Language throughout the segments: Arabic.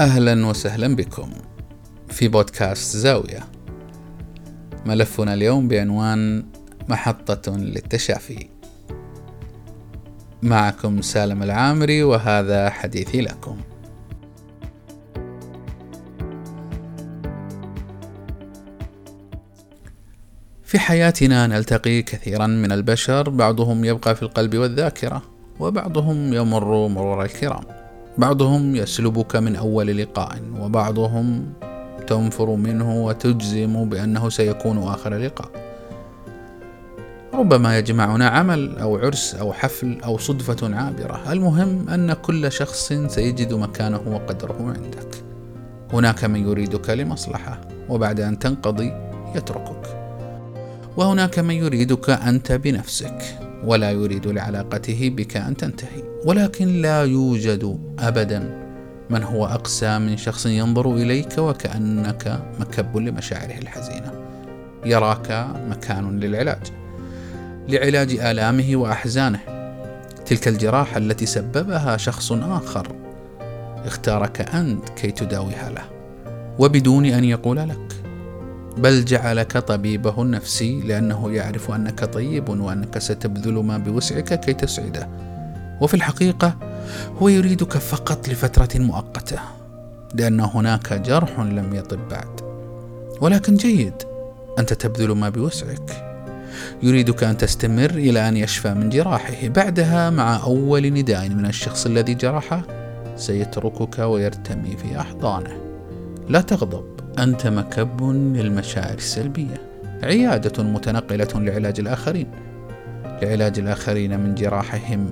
أهلا وسهلا بكم في بودكاست زاوية. ملفنا اليوم بعنوان محطة للتشافي. معكم سالم العامري وهذا حديثي لكم. في حياتنا نلتقي كثيرا من البشر بعضهم يبقى في القلب والذاكرة وبعضهم يمر مرور الكرام. بعضهم يسلبك من أول لقاء وبعضهم تنفر منه وتجزم بأنه سيكون آخر لقاء. ربما يجمعنا عمل أو عرس أو حفل أو صدفة عابرة. المهم أن كل شخص سيجد مكانه وقدره عندك. هناك من يريدك لمصلحة وبعد أن تنقضي يتركك. وهناك من يريدك أنت بنفسك ولا يريد لعلاقته بك أن تنتهي. ولكن لا يوجد أبدا. من هو أقسى من شخص ينظر إليك وكأنك مكب لمشاعره الحزينة؟ يراك مكان للعلاج لعلاج آلامه وأحزانه. تلك الجراحة التي سببها شخص آخر اختارك أنت كي تداويها له. وبدون أن يقول لك بل جعلك طبيبه النفسي لأنه يعرف أنك طيب وأنك ستبذل ما بوسعك كي تسعده. وفي الحقيقة هو يريدك فقط لفترة مؤقتة لأن هناك جرح لم يطب بعد. ولكن جيد أنت تبذل ما بوسعك. يريدك أن تستمر إلى أن يشفى من جراحه. بعدها مع أول نداء من الشخص الذي جرحه سيتركك ويرتمي في أحضانه. لا تغضب. أنت مكب للمشاعر السلبية. عيادة متنقلة لعلاج الآخرين. لعلاج الآخرين من جراحهم.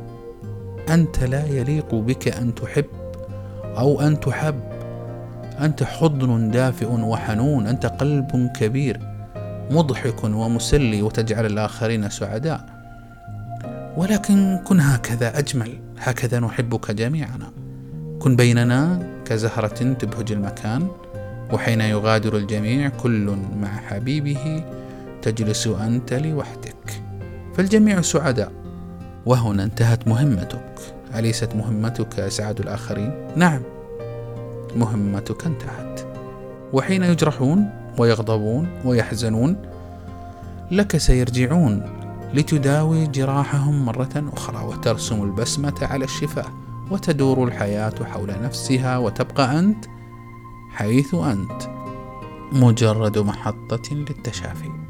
أنت لا يليق بك أن تحب أو أن تحب. أنت حضن دافئ وحنون. أنت قلب كبير. مضحك ومسلي وتجعل الآخرين سعداء. ولكن كن هكذا أجمل. هكذا نحبك جميعنا كن بيننا كزهرة تبهج المكان. وحين يغادر الجميع كل مع حبيبه تجلس أنت لوحدك. فالجميع سعداء. وهنا انتهت مهمتك. أليست مهمتك إسعاد الآخرين؟ نعم مهمتك انتهت. وحين يجرحون ويغضبون ويحزنون لك سيرجعون لتداوي جراحهم مرة أخرى وترسم البسمة على الشفاه وتدور الحياة حول نفسها وتبقى أنت حيث أنت. مجرد محطة للتشافي.